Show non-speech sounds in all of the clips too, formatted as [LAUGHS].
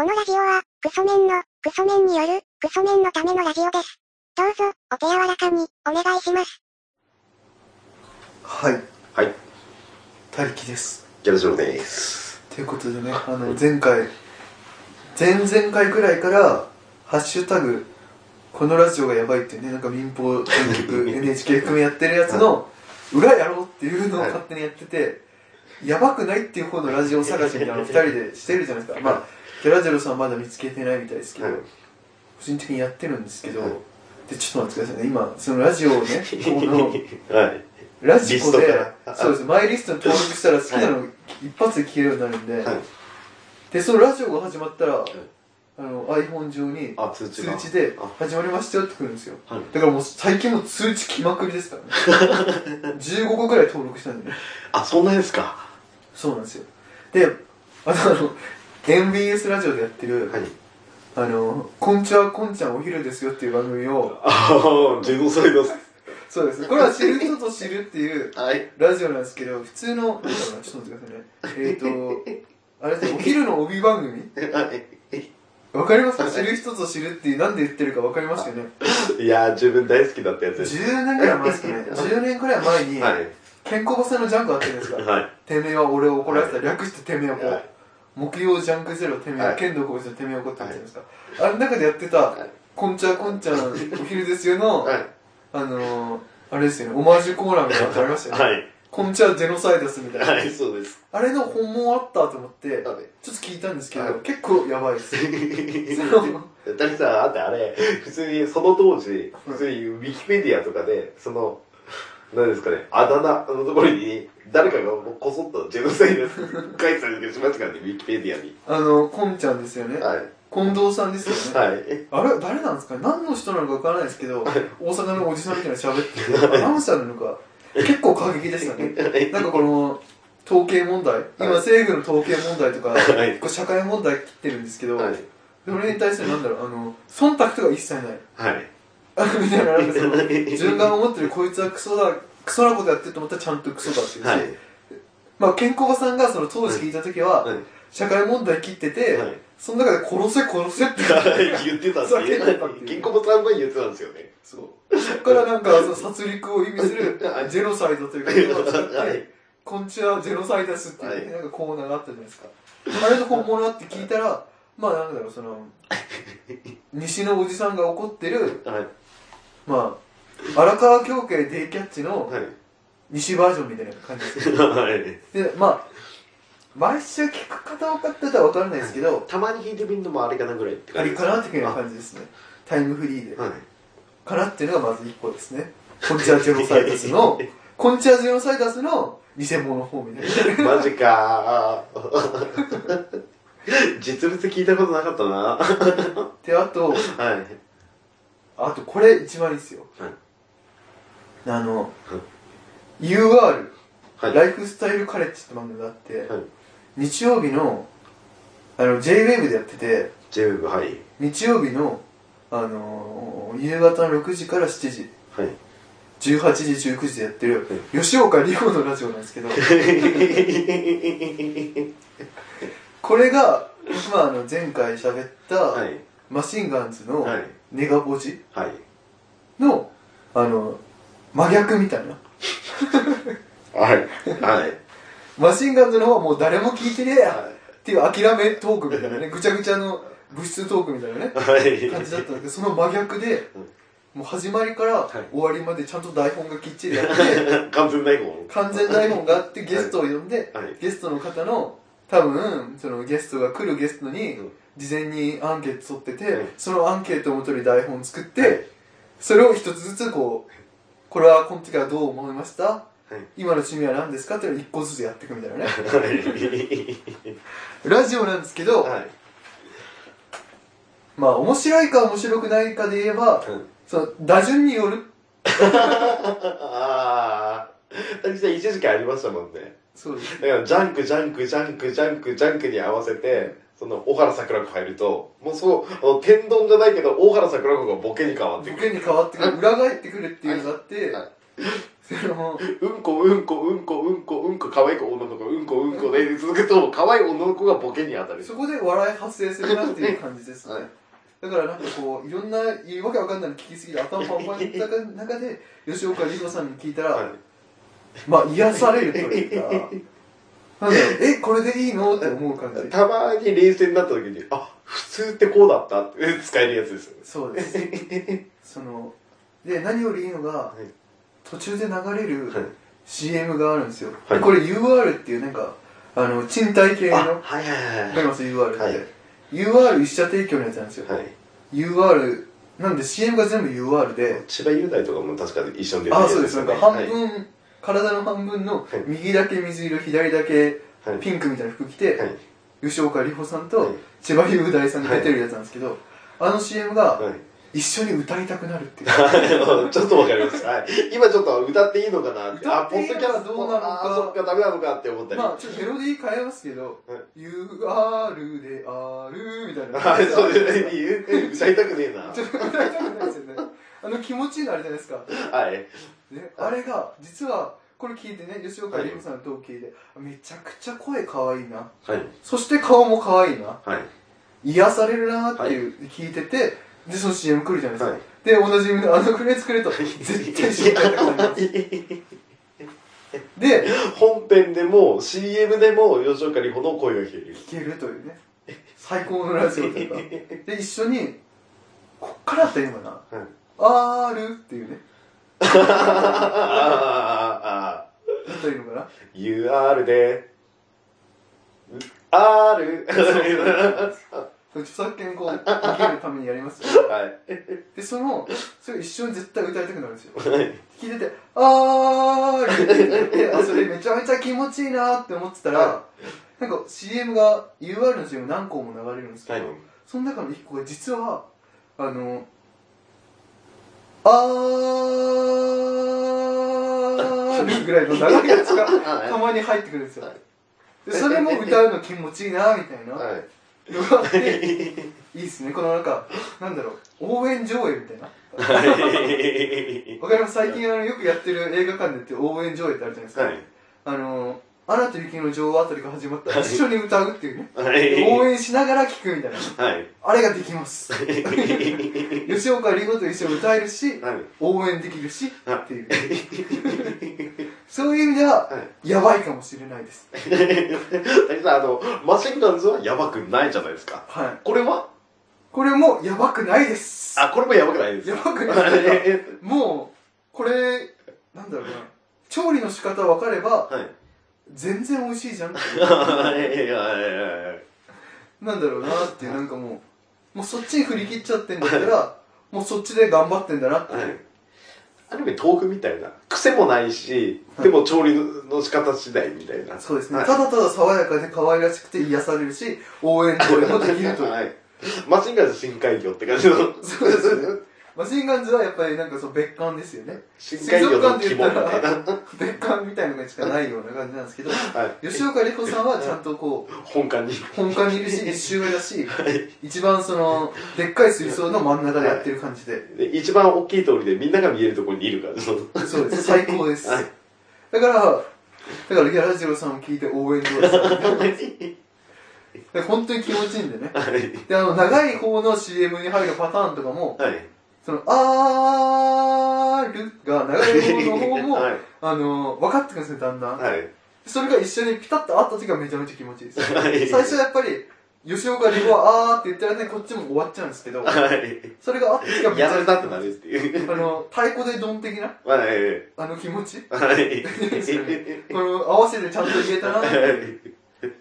このラジオは、クソメンの、クソメンによる、クソメンのためのラジオです。どうぞ、お手柔らかに、お願いします。はい、はい、たりきです。ギャルジョーです。ということでね、あの、前回、前々回くらいから、ハッシュタグ、このラジオがやばいっていうね、なんか民放全局 NHK 含めやってるやつの、裏やろうっていうのをはい勝手にやってて、やばくないっていう方のラジオ探しみたいなのを二人でしてるじゃないですか。まあ、ギャラジェロさんまだ見つけてないみたいですけど、はい個人的にやってるんですけど、はいで、ちょっと待ってくださいね。今、そのラジオをね、[LAUGHS] この、はい。ラジコでそうです、マイリストに登録したら好きなの一発で聞けるようになるんで、はい。で、そのラジオが始まったら、あの、iPhone 上にあ、通知が。通知であ、始まりましたよってくるんですよ。はい。だからもう最近もう通知来まくりですからね。[LAUGHS] 15個ぐらい登録したんでね。あ、そんなですか。そうなんですよ。で、あとあの、MBS ラジオでやってる、はい。あの、こんちはこんちゃんお昼ですよっていう番組を、ああ、ジェノサイド。そうです。これは知る人ぞ知るっていうはい。ラジオなんですけど、普通の、なんだろうな、ちょっと待ってくださいね。えっ、ー、と、あれですね、お昼の帯番組？はい。わかりますか？知る人ぞ知るっていう、なんで言ってるかわかりますよね？いやー、自分大好きだったやつです。10年ぐらい前ですかね。10年くらい前に、はい。健康バスのジャンクあったじゃないですか。はい。てめえは俺を怒らせた、略しててめえをこう、はい木曜ジャンクゼロてめえは、はい剣道こいつてめえを怒ってるじゃないですか。あの中でやってた、こんちゃこんちゃん [LAUGHS] お昼ですよの、はい。あのー、あれですよね、オマージュコーナーみたいなのありましたよね。はい。こんちゃジェノサイダスみたいな。はい、そうです。あれの本物あったと思って、はいちょっと聞いたんですけど、はい結構やばいです。そのだってさ、だってあれ、普通にその当時、普通にウィキペディアとかで、その、何ですかね、あだ名のところに、誰かがこそっとジェノサイド書いてたりしましたからね、ウィキペディアに。あの、こんちゃんですよね。はい。近藤さんですよね。はい。あれ誰なんですかね？何の人なのかわからないですけど、大阪のおじさんみたいなの喋ってて、アナウンサーなのか、結構過激でしたね。[LAUGHS] なんかこの、統計問題、今政府の統計問題とか、はい結構社会問題切ってるんですけど、はい。それに対してなんだろう、あの、忖度とか一切ない。はい。あみたいな、なんかその、[LAUGHS] 自分が思ってるこいつはクソだ、クソなことやってると思ったらちゃんとクソだっていうし、はい。まあ、健康場さんがその当時聞いた時は、はい。社会問題切ってて、はいその中で殺せ殺せって言ってたんです叫んでたっていう銀行も3番言ってたんですよね。そう。そっからなんか、その殺戮を意味するはい、ジェノサイドという言葉を使って、はいこんちはジェノサイダスっていう、なんかコーナーがあったじゃないですか。あれの本物って聞いたら、まあなんだろう、その、[LAUGHS] 西のおじさんが怒ってる、はい。まあ、荒川京慶デイキャッチのはい。西バージョンみたいな感じですよ。[LAUGHS] はい。で、まあ、毎週聞く方分かってたら分からないですけど、たまに弾いてみるのもあれかなぐらいってあり感じかなっていう感じですね。タイムフリーで。はい。かなっていうのがまず一個ですね。コンチャジェノサイダスの、[LAUGHS] コンチャジェノサイダスの偽物方みたいな。[LAUGHS] マジかー。実物聞いたことなかったな。はで、あと、い。あとこれ一番いいですよ。はいあの、UR、はい。ライフスタイルカレッジって番組があって、はい。日曜日の、あの、JWAVE でやってて、JWEB、はい。日曜日の、あのー夕方の6時から7時、はい。18時、19時でやってる、吉岡里帆のラジオなんですけど、[LAUGHS] これが、まあ、あの、前回喋った、はい。マシンガンズのはいネガポジ？はい。の、あの、真逆みたいな。[LAUGHS] はい。はい。マシンガンズの方はもう誰も聞いてねえやはっていう諦めトークみたいなね、ぐちゃぐちゃの物質トークみたいなね、い。感じだったんだけど、その真逆で、もう始まりからはい終わりまでちゃんと台本がきっちりあって、[LAUGHS] 完全台本。完全台本があってゲストを呼んで、はい。ゲストの方の、多分、そのゲストが来るゲストにうん、事前にアンケート取ってて、はいそのアンケートをもとに台本作って、はいそれを一つずつこう、これはこの時はどう思いました？はい。今の趣味は何ですか？っていうのを一個ずつやっていくみたいなね。はい。ラジオなんですけど、はい。まあ面白いか面白くないかで言えば、その打順による。ああ。実際一時期ありましたもんね。そうです。だから、ジャンク、ジャンク、ジャンク、ジャンク、ジャンクに合わせて、その、大原桜子入ると、もうそう、あの天丼じゃないけど、大原桜子がボケに変わってくる。ボケに変わってくる、裏返ってくるっていうのがあってはい、そのうんこうんこうんこうんこうんこ可愛い子女の子うんこうんこで続くと可愛い女の子がボケに当たる。そこで笑い発生するなっていう感じですね、はい。だからなんかこういろんなわけわかんないの聞きすぎて頭パンパンになった中で吉岡里帆さんに聞いたら、はい。まあ癒されるというか [LAUGHS] なんだろう。えこれでいいの？って思う感じ。たまに冷静になった時にあ普通ってこうだった？って使えるやつですよね。そうです。[LAUGHS] そので何よりいいのが、い。途中で流れるはい。CM があるんですよ、はい。これ UR っていうなんかあの賃貸系のあわはいはいはい。かります？UR って、はい。UR 一社提供のやつなんですよ、はい。UR なんで CM が全部 UR で。千葉雄大とかも確か一緒に出てるあやつそうです。なんかよね半分、体の半分のはい右だけ水色左だけはいピンクみたいな服着て、はい吉岡里帆さんはいと千葉雄大さんが出てるやつなんですけど、あの CM がはい一緒に歌いたくなるっていう [LAUGHS] ちょっとわかります。はい。今ちょっと歌っていいのかなって。あ、ポッドキャストどうなのかあ、そっか、ダメなのかって思ったり。まあちょっとメロディー変えますけどはい「[LAUGHS] UR である」みたいなはい、そうですね。言う歌いたくねえな。[LAUGHS] ちょっと歌いたくないですよねあの気持ちいいのあるじゃないですかはい。ね、あれが実はこれ聞いてね吉岡里帆さんの同期でめちゃくちゃ声可愛いな。はい。そして顔も可愛いな。はい。癒されるなっていう、聞いててでその CM 来るじゃないですか、はい。でおなじみのあのフレーズくれと [LAUGHS] 絶対一緒に歌いたくなります。で本編でも CM でも吉岡里帆の声が聞ける。聴けるというね。最高のラジオというかで一緒にこっからだったらいいのかな。はい「ある」っていうねあー。あだったらいいのかな、UR で、R。著作権こう受けるためにやりますよはい。でそのそれ一緒に絶対歌いたくなるんですよはい。聞いてて「あー。る」って言ってあそれめちゃめちゃ気持ちいいなって思ってたら、はなんか CM が UR の CM 何個も流れるんですけど、はいその中の1個が実はあの「あー。る」ぐらいの長いやつが [LAUGHS] たまに入ってくるんですよ。でそれも歌うの気持ちいいなみたいな。はい。のがあっていいっすね。このなんかなんだろう。応援上映みたいな。はい。わかります？最近あのよくやってる映画館でやってる応援上映ってあるじゃないですか、はい。あの「アナと雪の女王」あたりが始まったら一緒に歌うっていうねはい。応援しながら聴くみたいなはい。あれができます [LAUGHS] 吉岡里帆と一緒に歌えるしはい。応援できるしはいっていうそういう意味でははやばいかもしれないですい。大さん、あの、マシンガンズはやばくないじゃないですか。はいこれは？これもやばくないですあ、これもやばくないです。やばくないです [LAUGHS] もうこれなんだろうな調理の仕方分かればはい。全然美味しいじゃんって。[LAUGHS] なんだろうなっていうなんかもうもうそっちに振り切っちゃってんだったらもうそっちで頑張ってんだなっていう、はい。ある意味豆腐みたいな。癖もないし、でも調理の仕方次第みたいな。そうですね、はいただただ爽やかで可愛らしくて癒されるし応援上映もできるというはい。マシンガンズ深海魚って感じの。[LAUGHS] そうですねマシンガンズはやっぱりなんかそう別館ですよね深海魚の肝みたいな。別館みたいなのがしかないような感じなんですけどはい。吉岡里帆さんはちゃんとこう本館に。本館にいるし一周目だし一番そのでっかい水槽の真ん中でやってる感じでで、一番大きい通りでみんなが見えるところにいるから。そうです最高ですはいだからだからギャラジロさんを聞いて応援上手で本当に気持ちいいんでねはい。であの長い方の CM に入るパターンとかもはい。その「あーる」が長い方の方も、はい。あの分かってくるんですねだんだん、はい。それが一緒にピタッと合った時がめちゃめちゃ気持ちいいですはい最初はやっぱり吉岡里帆は「あー」って言ってる間にこっちも終わっちゃうんですけどはい。それがあった時がめちゃやらめちゃれたってなるっていう。あの太鼓でドン的なはい。あの気持ち？はい。この合わせてちゃんと言えたな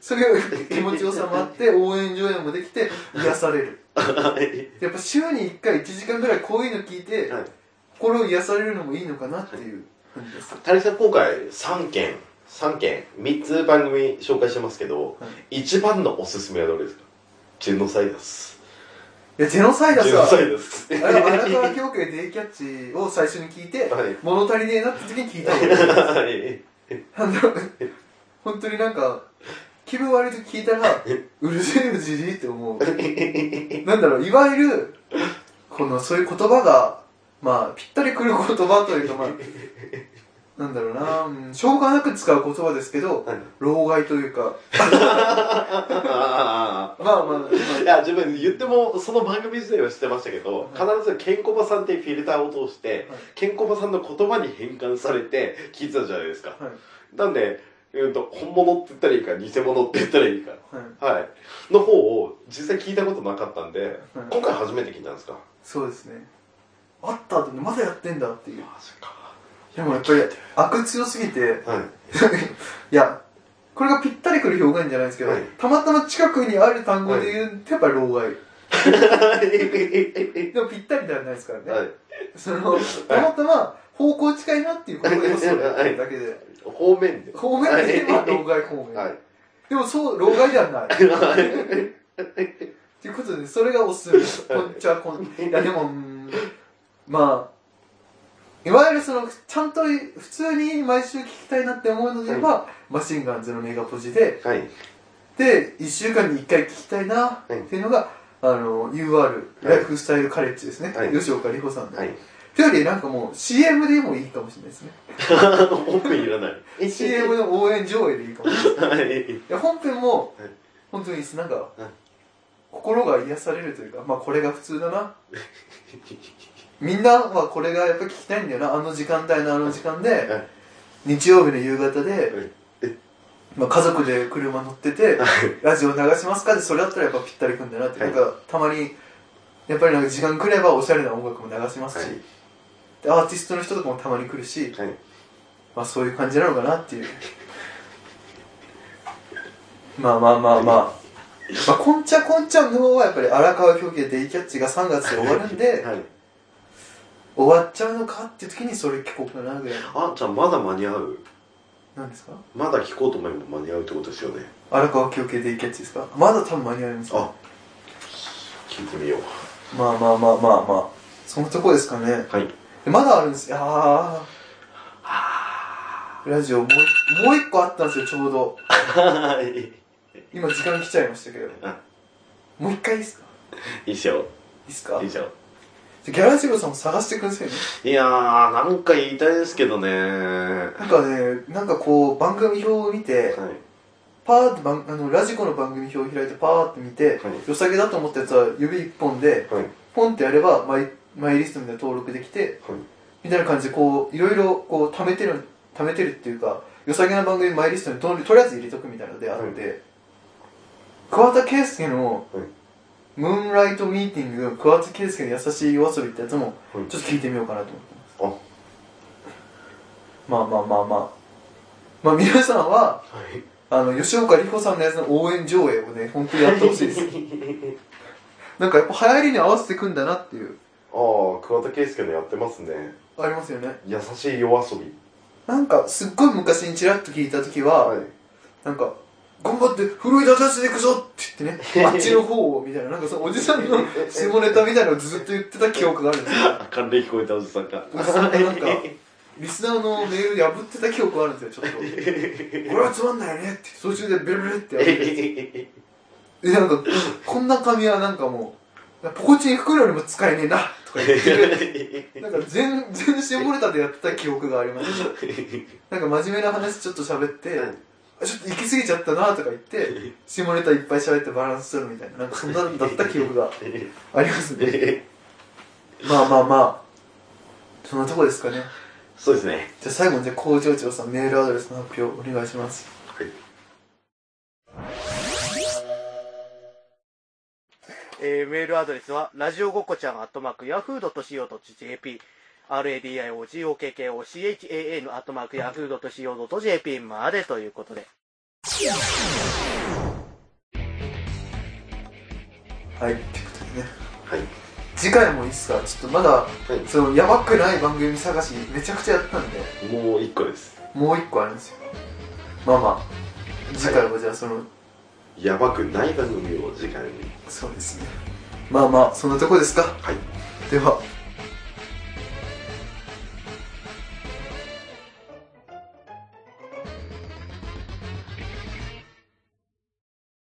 それが気持ちよさもあって応援上映もできて癒されるやっぱ週に1回1時間ぐらいこういうの聞いてはい。心を癒されるのもいいのかなっていう感じです谷さん今回3件、3件、3つ番組紹介してますけど、は一番のおすすめはどれですか？ジェノサイダス。いやジェノサイダスはジェノサイダス。あれ荒川京家デイキャッチを最初に聞いてはい。物足りねえなって時に聞いた方がいいはい。本当になんか気分悪い時聞いたらうるせえよじじいって思う。なんだろういわゆるこのそういう言葉がまあぴったりくる言葉というかまあなんだろうな、うん、しょうがなく使う言葉ですけど、はい。老害というか、あまあまあ、いや自分言ってもその番組自体は知ってましたけど必ずケンコバさんっていうフィルターを通してはい。ケンコバさんの言葉に変換されて聞いてたじゃないですかはいなんで、うん、と本物って言ったらいいか偽物って言ったらいいかはい、はい。の方を実際聞いたことなかったんで、はい。今回初めて聞いたんですか？そうですね。あった後にまだやってんだっていう。マジか。でもやっぱり悪強すぎて、はい。[LAUGHS] いや、これがぴったりくる表現じゃないですけど、はい。たまたま近くにある単語で言うとやっぱり老害。[LAUGHS] でもぴったりではないですからね。はい。その、たまたま方向近いなっていうことでそうやってるだけで、方面で方面で言えば老害方面。はい。でもそう、老害ではない。ということで、それがおすすめ。です。こんちはこん、いやでも、うんまあ、いわゆるその、ちゃんと普通に毎週聞きたいなって思うので言えば、マシンガンズのメガポジで、はい。で、1週間に1回聞きたいなっていうのが、あの、UR、ライフスタイルカレッジですね。はい。吉岡里帆さんで。はいというより、なんかもう CM でもいいかもしれないですね。本編いらない。[LAUGHS] CM の応援上映でいいかもしれない。はい。本編もはい。本当になんか、い心が癒されるというかまあこれが普通だな。[LAUGHS] みんなはこれがやっぱ聞きたいんだよな。あの時間帯のあの時間で、はい。日曜日の夕方で、はい。まあ、家族で車乗ってて、ラジオ流しますかでそれだったらやっぱぴったりくんだなって、はい。なんかたまにやっぱりなんか時間くればおしゃれな音楽も流しますし、はいでアーティストの人とかもたまに来るし、はいまあそういう感じなのかなっていう。[LAUGHS] まあまあまあまあ。まあ、こんちゃこんちゃんの方はやっぱり荒川狂気デイキャッチが3月で終わるんで、[LAUGHS] はい終わっちゃうのかっていう時にそれ聞こうかなぐらいの。あじゃあまだ間に合う？何ですか？まだ聞こうと思えば間に合うってことですよね荒川狂気デイキャッチですか？まだ多分間に合いますよあ聞いてみようまあまあまあまあまあ。そのとこですかね。はいでまだあるんですよ。ああ。ラジオもう一、もう一個あったんですよ、ちょうど。はい今時間来ちゃいましたけど。もう一回いいですか？いいっしょいいですか？いいっしょギャラジロさんも探してくださいね。いやーなんか言いたいですけどねなんかね、なんかこう、番組表を見て、はいパーって番あのラジコの番組表を開いてパーって見て、はい良さげだと思ったやつは指一本で、はいポンってやればマイマイリストみたいな登録できて、はい。みたいな感じでこう、いろいろこう、貯めてる、貯めてるっていうか、良さげな番組マイリストにととりあえず入れとくみたいなのであって、桑田佳祐の、はい。ムーンライトミーティング、桑田佳祐の優しい夜遊びってやつも、はい。ちょっと聞いてみようかなと思ってあます。まあまあまあまあ。まあ皆さんは、はい。あの、吉岡里帆さんのやつの応援上映をね、本当にやってほしいです。[LAUGHS] なんかやっぱ流行りに合わせてくんだなっていう、ああ桑田佳祐のやってますねありますよね。優しい夜遊びなんか、すっごい昔にちらっと聞いたときは、はいなんか、頑張って、奮い立たせていくぞって言ってね、あっちの方を、みたいな、なんかそのおじさんの [LAUGHS] 下ネタみたいなのをずっと言ってた記憶があるんですよ。関連聞こえたおじさんがおじさんがなんか、リスナーのメール破ってた記憶があるんですよ、ちょっと。これはつまんないよねって、途中でベルベルってやって。で、なんか、こんな紙はなんかもう、ポコチン袋よりも使えねえな、とか言ってる。[LAUGHS] なんか全、全下ネタでやってた記憶があります。[LAUGHS] なんか真面目な話ちょっと喋って、あちょっと行き過ぎちゃったなとか言って、[LAUGHS] 下ネタいっぱい喋ってバランス取るみたいな、なんかそんなのだった記憶がありますね。まあまあまあ、そんなとこですかね。そうですねじゃあ最後にじゃあ工場長さんメールアドレスの発表お願いします。えーメールアドレスは、ラジオごっこちゃん、アットマーク、ヤフー .co.jp、radiogokochan、アットマーク、ヤフー .co.jp までということで。はい、ってことでね。はい。次回もいいっすか？ちょっとまだ、い。その、やばくない番組探しめちゃくちゃやったんで、もう一個です。もう一個あるんですよ。まあまあ、次回はじゃあその、やばくない番組を次回に。そうですね。まあまあ、そんなとこですか？はい。では、